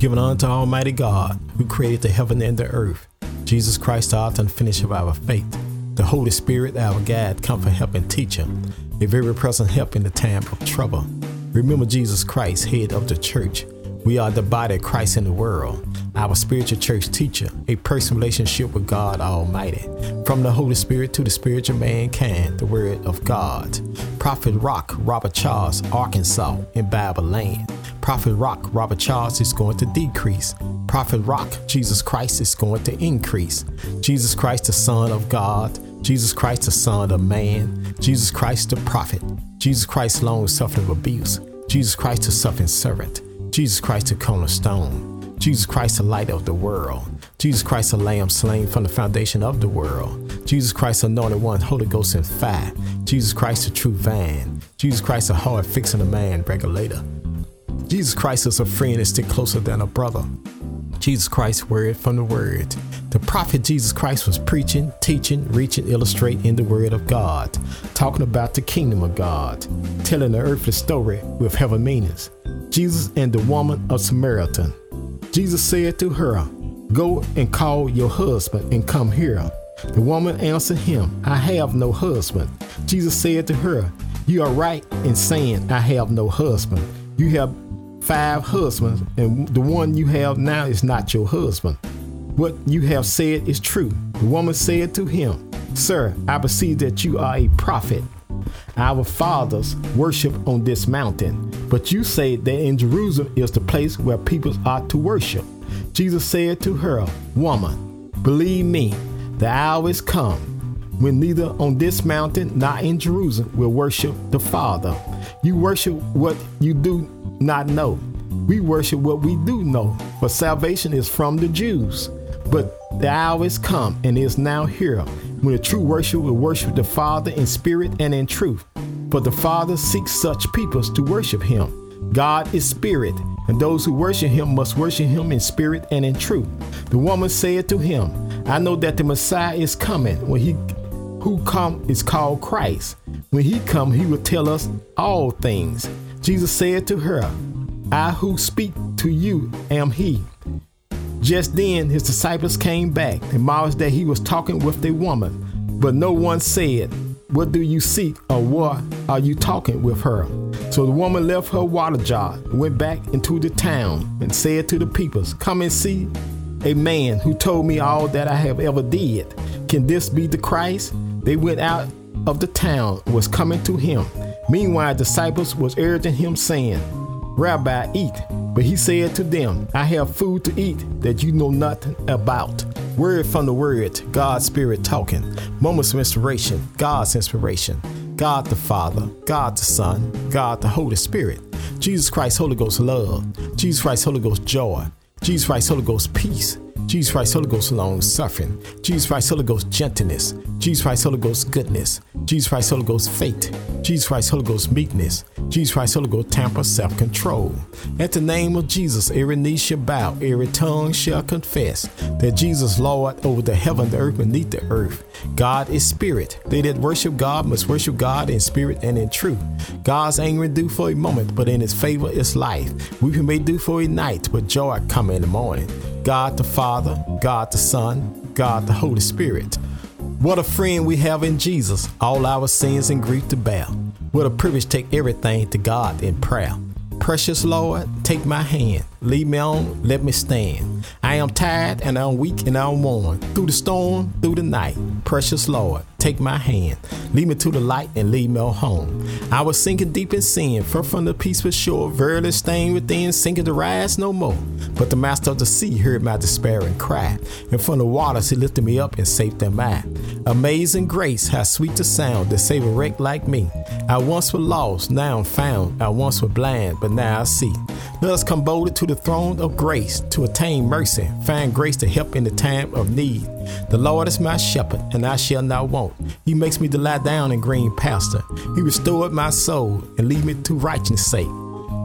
given unto Almighty God, who created the heaven and the earth. Jesus Christ, the author and finisher of our faith. The Holy Spirit, our guide, comfort, help, and teacher. A very present help in the time of trouble. Remember Jesus Christ, head of the church. We are the body of Christ in the world. Our spiritual church teacher, a personal relationship with God Almighty. From the Holy Spirit to the spiritual mankind, the Word of God. Prophet Rock, Robert Charles, Arkansas, in Bible. Prophet Rock, Robert Charles is going to decrease. Prophet Rock, Jesus Christ is going to increase. Jesus Christ, the Son of God. Jesus Christ, the Son of Man. Jesus Christ, the Prophet. Jesus Christ, long suffering abuse. Jesus Christ, the suffering servant. Jesus Christ, the cornerstone. Jesus Christ, the light of the world. Jesus Christ, the Lamb slain from the foundation of the world. Jesus Christ, the anointed one, Holy Ghost and fire. Jesus Christ, the true vine. Jesus Christ, the heart fixing a man regulator. Jesus Christ is a friend that stick closer than a brother. Jesus Christ, word from the word. The prophet Jesus Christ was preaching, teaching, reaching, illustrating in the word of God, talking about the kingdom of God, telling the earthly story with heaven meanings. Jesus and the woman of Samaritan. Jesus said to her, Go and call your husband and come here. The woman answered him, I have no husband. Jesus said to her, You are right in saying, I have no husband. You have five husbands, and the one you have now is not your husband. What you have said is true. The woman said to him, Sir, I perceive that you are a prophet. Our fathers worship on this mountain, but you say that in Jerusalem is the place where people are to worship. Jesus said to her, Woman, believe me, the hour is come when neither on this mountain nor in Jerusalem will worship the Father. You worship what you do not know. We worship what we do know, for salvation is from the Jews. But the hour is come and is now here when the true worship will worship the Father in spirit and in truth. For the Father seeks such peoples to worship him. God is spirit, and those who worship him must worship him in spirit and in truth. The woman said to him, I know that the Messiah is coming when he who come is called Christ. When he come, he will tell us all things. Jesus said to her, I who speak to you am he. Just then his disciples came back and marveled that he was talking with a woman. But no one said, What do you seek, or what are you talking with her? So the woman left her water jar went back into the town and said to the people, Come and see a man who told me all that I have ever did. Can this be the Christ? They went out of the town was coming to him. Meanwhile, disciples was urging him, saying, Rabbi, eat. But he said to them, I have food to eat that you know nothing about. Word from the word, God's Spirit talking. Moments of inspiration, God's inspiration. God the Father, God the Son, God the Holy Spirit. Jesus Christ, Holy Ghost love. Jesus Christ, Holy Ghost joy. Jesus Christ, Holy Ghost peace. Jesus Christ, Holy Ghost long suffering. Jesus Christ, Holy Ghost gentleness. Jesus Christ, Holy Ghost goodness. Jesus Christ, Holy Ghost faith. Jesus Christ, Holy Ghost meekness. Jesus Christ, Holy Ghost temper, self control. At the name of Jesus, every knee shall bow, every tongue shall confess that Jesus Lord over the heaven, the earth, beneath the earth. God is spirit. They that worship God must worship God in spirit and in truth. God's anger do for a moment, but in his favor is life. Weeping may do for a night, but joy come in the morning. God the Father, God the Son, God the Holy Spirit. What a friend we have in Jesus, all our sins and grief to bear. What a privilege take everything to God in prayer. Precious Lord, take my hand. Lead me on, let me stand. I am tired and I'm weak and I'm worn. Through the storm, through the night. Precious Lord, take my hand. Lead me to the light and lead me home. I was sinking deep in sin, far from the peace peaceful shore, verily staying within, sinking to rise no more. But the master of the sea heard my despairing cry, and from the waters he lifted me up and saved them I. Amazing grace, how sweet the sound that saved a wreck like me. I once was lost, now I'm found. I once was blind, but now I see. Let us come boldly to the throne of grace to attain mercy, find grace to help in the time of need. The Lord is my shepherd, and I shall not want. He makes me to lie down in green pasture. He restored my soul and lead me to righteousness' sake.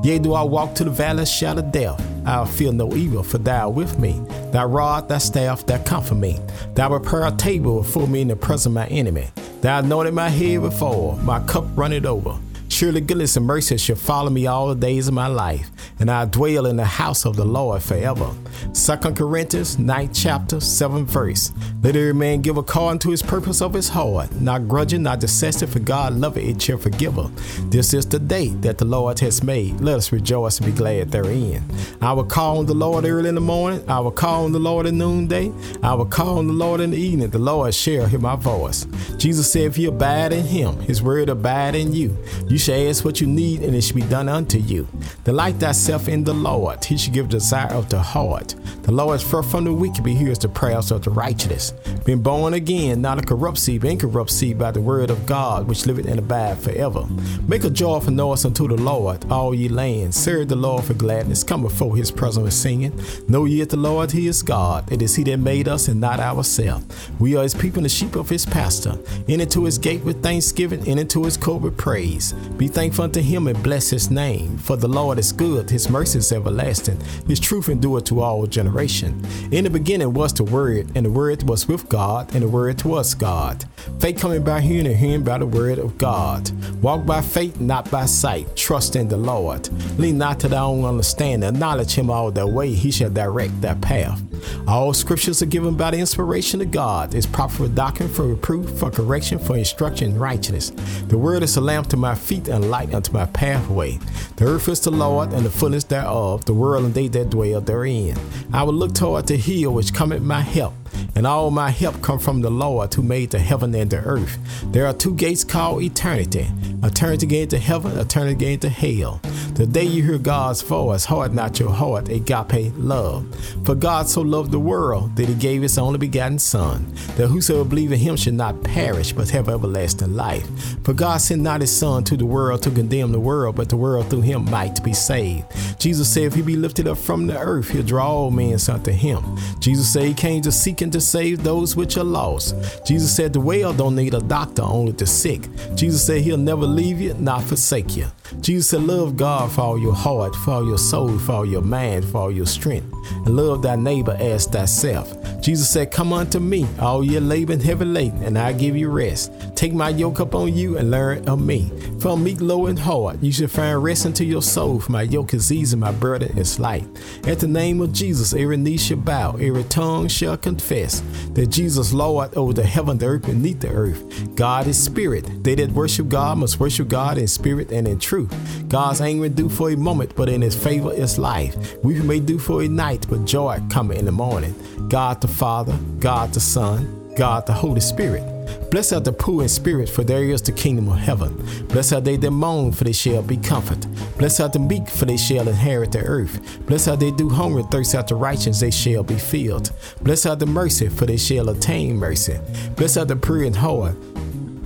Yea, do I walk to the valley of shadow death, I'll fear no evil, for thou art with me. Thy rod, thy staff, thou comfort me. Thou prepare a table before me in the presence of my enemy. Thou anointed my head before, my cup runneth over. Surely goodness and mercy shall follow me all the days of my life, and I dwell in the house of the Lord forever. 2 Corinthians 9 chapter 7 verse. Let every man give according to his purpose of his heart, not grudging, not dissenting, for God loveth it shall forgive her. This is the day that the Lord has made. Let us rejoice and be glad therein. I will call on the Lord early in the morning. I will call on the Lord at noonday. I will call on the Lord in the evening. The Lord shall hear my voice. Jesus said, If you abide in him, his word abide in you. You shall ask what you need, and it shall be done unto you. Delight thyself in the Lord. He shall give desire of the heart. The Lord is far from the wicked, but hears the prayers of the righteous. Been born again, not a corrupt seed, but incorrupt seed by the word of God, which liveth and abide forever. Make a joyful noise unto the Lord, all ye lands. Serve the Lord for gladness. Come before his presence with singing. Know ye that the Lord, he is God. It is he that made us and not ourselves. We are his people and the sheep of his pasture. In into his gate with thanksgiving, and into his court with praise. Be thankful unto him and bless his name. For the Lord is good, his mercy is everlasting, his truth endureth to all generation. In the beginning was the Word, and the Word was with God, and the Word was God. Faith coming by hearing, and hearing by the Word of God. Walk by faith, not by sight. Trust in the Lord. Lean not to thy own understanding. Acknowledge him all thy way, he shall direct thy path. All scriptures are given by the inspiration of God. It's proper for doctrine, for reproof, for correction, for instruction in righteousness. The word is a lamp to my feet and light unto my pathway. The earth is the Lord and the fullness thereof, the world and they that dwell therein. I will look toward the hill which cometh my help and all my help come from the Lord who made the heaven and the earth. There are two gates called eternity. Eternity gate to heaven, eternity gate to hell. The day you hear God's voice, harden not your heart, agape love. For God so loved the world that he gave his only begotten Son, that whosoever believe in him should not perish, but have everlasting life. For God sent not his Son to the world to condemn the world, but the world through him might be saved. Jesus said, if he be lifted up from the earth, he'll draw all men unto him. Jesus said he came to seek and to save those which are lost. Jesus said the well don't need a doctor, only the sick. Jesus said he'll never leave you, not forsake you. Jesus said, Love God for all your heart, for all your soul, for all your mind, for all your strength, and love thy neighbor as thyself. Jesus said, Come unto me, all ye labor and heavy laden, and I give you rest. Take my yoke upon you and learn of me. For meek, low, and hard. You shall find rest unto your soul, for my yoke is easy, my burden is light. At the name of Jesus, every knee shall bow, every tongue shall confess that Jesus Lord over the heaven, the earth, beneath the earth. God is spirit. They that worship God must worship God in spirit and in truth. God's anger do for a moment, but in his favor is life. We may do for a night, but joy coming in the morning. God the Father, God the Son, God the Holy Spirit. Blessed are the poor in spirit, for there is the kingdom of heaven. Blessed are they that mourn, for they shall be comforted. Blessed are the meek, for they shall inherit the earth. Blessed are they do hunger and thirst after righteousness, they shall be filled. Blessed are the mercy, for they shall attain mercy. Blessed are the pure in heart,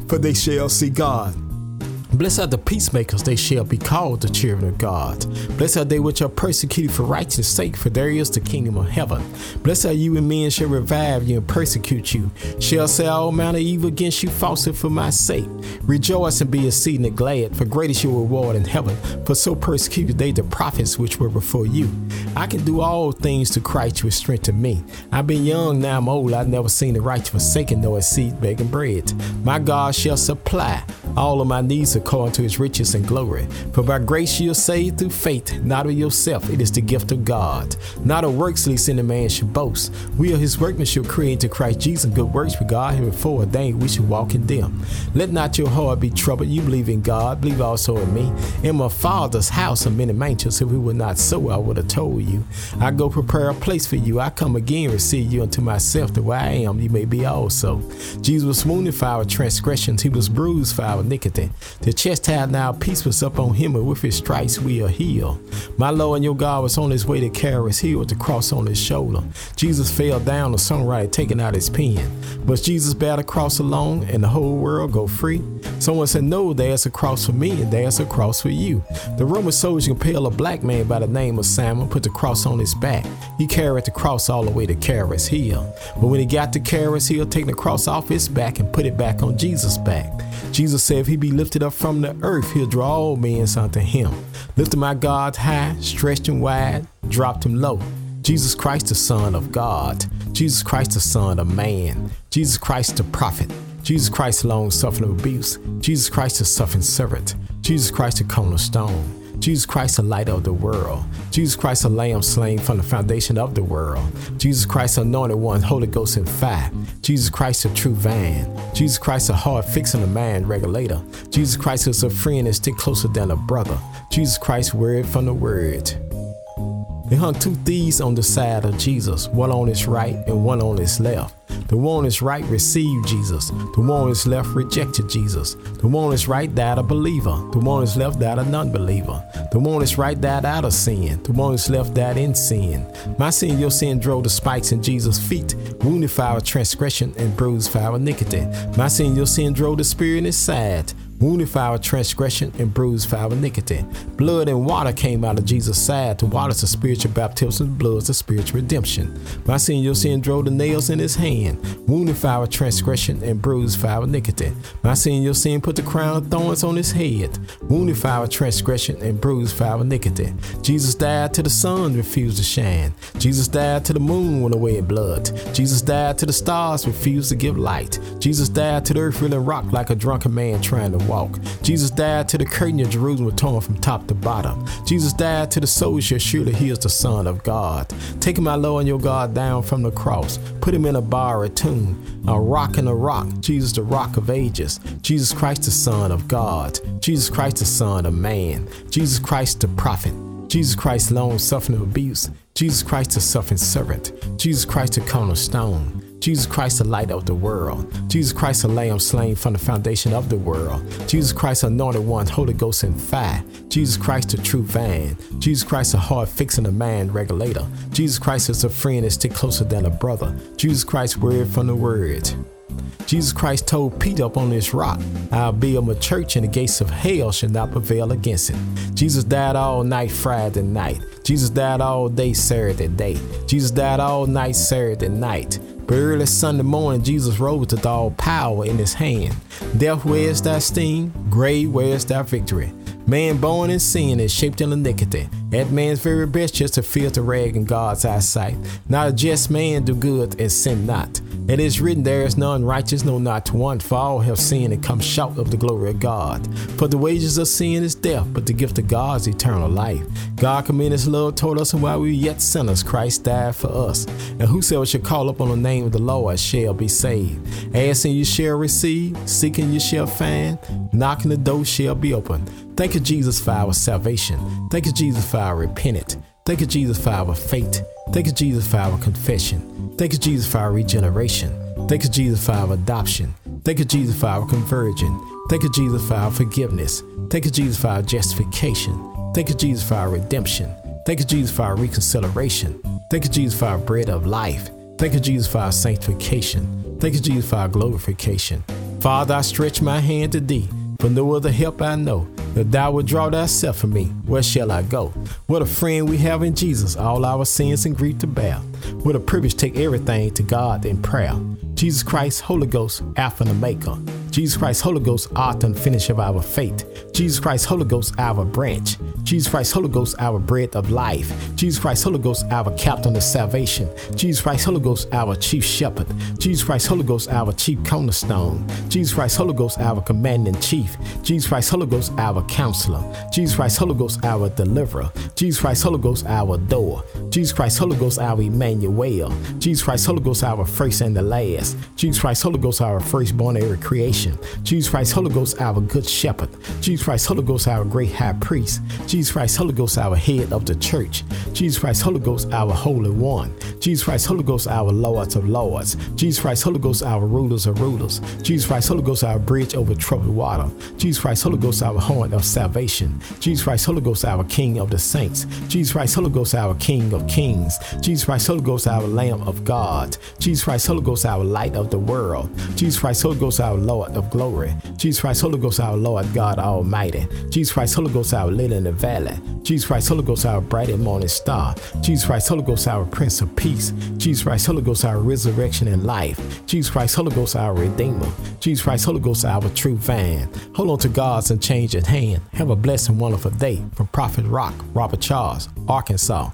for they shall see God. Blessed are the peacemakers, they shall be called the children of God. Blessed are they which are persecuted for righteousness' sake, for there is the kingdom of heaven. Blessed are you, and men shall revive you and persecute you, shall say all manner of evil against you falsely for my sake. Rejoice and be exceeding glad, for great is your reward in heaven. For so persecuted they the prophets which were before you. I can do all things to Christ which strengthen me. I've been young, now I'm old. I've never seen the righteous forsaken, nor a seed begging bread. My God shall supply all of my needs according to his riches and glory. For by grace you are saved through faith, not of yourself. It is the gift of God. Not of works, lest any man should boast. We are his workmanship created to Christ Jesus, good works for God have before ordained we should walk in them. Let not your heart be troubled. You believe in God, believe also in me. In my Father's house are many mansions. If we were not so, I would have told you. I go prepare a place for you. I come again, receive you unto myself, that where I am, you may be also. Jesus was wounded for our transgressions, he was bruised for our iniquity. The chastisement now peace was up on him, and with his stripes we are healed. My Lord and your God was on his way to carry his heel with the cross on his shoulder. Jesus fell down, the songwriter taking out his pen. But Jesus bare the cross alone, and the whole world go free. Someone said, No, there's a cross for me, and there's a cross for you. The Roman soldiers compelled a black man by the name of Simon, put the cross on his back. He carried the cross all the way to Caris Hill. But when he got to Caris Hill, taking the cross off his back and put it back on Jesus' back. Jesus said, If he be lifted up from the earth, he'll draw all men unto him. Lifted my God high, stretched him wide, dropped him low. Jesus Christ, the Son of God. Jesus Christ, the Son of Man. Jesus Christ, the prophet. Jesus Christ, long suffering abuse. Jesus Christ, the suffering servant. Jesus Christ, the cornerstone. Jesus Christ, the light of the world. Jesus Christ, the lamb slain from the foundation of the world. Jesus Christ, anointed one, Holy Ghost in fire. Jesus Christ, the true van. Jesus Christ, the heart fixing the man regulator. Jesus Christ is a friend and stick closer than a brother. Jesus Christ, word from the word. They hung two thieves on the side of Jesus, one on his right and one on his left. The one on his right received Jesus. The one on his left rejected Jesus. The one on his right died a believer. The one on his left died a non-believer. The one on his right died out of sin. The one on his left died in sin. My sin, your sin drove the spikes in Jesus' feet, wounded for our transgression and bruised for our iniquity. My sin, your sin drove the spear in his side wounded for our transgression and bruised for our iniquity. Blood and water came out of Jesus' side to water the spiritual baptism, the blood the spiritual redemption. My sin, your sin drove the nails in his hand, wounded for our transgression and bruised for our iniquity. My sin, your sin put the crown of thorns on his head, wounded for our transgression and bruised for our iniquity. Jesus died till the sun refused to shine. Jesus died till the moon went away in blood. Jesus died till the stars refused to give light. Jesus died till the earth really rocked like a drunken man trying to walk. Jesus died to the curtain of Jerusalem was torn from top to bottom. Jesus died to the soul surely he is the Son of God. Taking my Lord and your God down from the cross, put him in a bar a tomb, a rock in a rock. Jesus the rock of ages. Jesus Christ the Son of God. Jesus Christ the Son of man. Jesus Christ the prophet. Jesus Christ long suffering abuse. Jesus Christ the suffering servant. Jesus Christ the cornerstone. Jesus Christ, the light of the world. Jesus Christ, the lamb slain from the foundation of the world. Jesus Christ, anointed one, Holy Ghost and fire. Jesus Christ, the true van. Jesus Christ, the heart fixing a man regulator. Jesus Christ is a friend that stick closer than a brother. Jesus Christ, word from the word. Jesus Christ told Peter up on this rock, I'll build my church and the gates of hell shall not prevail against it. Jesus died all night Friday night. Jesus died all day Saturday day. Jesus died all night Saturday night. But early Sunday morning, Jesus rose with all power in his hand. Death, where's thy sting? Grave, where's thy victory? Man born in sin is shaped in iniquity. That man's very best just to filter rag in God's eyesight. Not a just man do good and sin not. It is written, There is none righteous, no, not one. For all have sinned and come short of the glory of God. For the wages of sin is death, but the gift of God is eternal life. God commended his love toward us, and while we were yet sinners, Christ died for us. And whosoever shall call upon the name of the Lord shall be saved. Asking you shall receive, seeking you shall find, knocking the door shall be open. Thank you, Jesus, for our salvation. Thank you, Jesus, for our repentance. Thank you, Jesus, for our faith. Thank you, Jesus, for our confession. Thank you, Jesus, for our regeneration. Thank you, Jesus, for our adoption. Thank you, Jesus, for our conversion. Thank you, Jesus, for our forgiveness. Thank you, Jesus, for our justification. Thank you, Jesus, for our redemption. Thank you, Jesus, for our reconciliation. Thank you, Jesus, for our bread of life. Thank you, Jesus, for our sanctification. Thank you, Jesus, for our glorification. Father, I stretch my hand to thee, for no other help I know. If thou would draw thyself from me, where shall I go? What a friend we have in Jesus, all our sins and grief to bear. What a privilege take everything to God in prayer. Jesus Christ, Holy Ghost, Alpha and Omega. Jesus Christ, Holy Ghost, author and finisher of our faith. Jesus Christ, Holy Ghost, our branch. Jesus Christ, Holy Ghost, our bread of life. Jesus Christ, Holy Ghost, our captain of salvation. Jesus Christ, Holy Ghost, our chief shepherd. Jesus Christ, Holy Ghost, our chief cornerstone. Jesus Christ, Holy Ghost, our commanding chief. Jesus Christ, Holy Ghost, our counselor. Jesus Christ, Holy Ghost, our deliverer. Jesus Christ, Holy Ghost, our door. Jesus Christ, Holy Ghost, our Emmanuel. Jesus Christ, Holy Ghost, our first and the last. Jesus Christ, Holy Ghost, our firstborn every creation. Jesus Christ, Holy Ghost, our good shepherd. Jesus Christ, Holy Ghost, our great high priest. Jesus Christ, Holy Ghost, our head of the church. Jesus Christ, Holy Ghost, our Holy One. Jesus Christ, Holy Ghost, our Lords of Lords. Jesus Christ, Holy Ghost, our rulers of rulers. Jesus Christ, Holy Ghost, our bridge over troubled water. Jesus Christ, Holy Ghost, our horn of salvation. Jesus Christ, Holy Ghost, our King of the saints. Jesus Christ, Holy Ghost, our King of kings. Jesus Christ, Holy Ghost, our Lamb of God. Jesus Christ, Holy Ghost, our light of the world. Jesus Christ, Holy Ghost, our Lord of glory. Jesus Christ, Holy Ghost, our Lord God Almighty. Jesus Christ, Holy Ghost, our lily in the valley. Jesus Christ, Holy Ghost, our bright and morning star. Jesus Christ, Holy Ghost, our Prince of Peace. Jesus Christ, Holy Ghost, our resurrection and life. Jesus Christ, Holy Ghost, our Redeemer. Jesus Christ, Holy Ghost, our true van. Hold on to God's unchanging hand. Have a blessed and wonderful day from Prophet Rock, Robert Charles, Arkansas.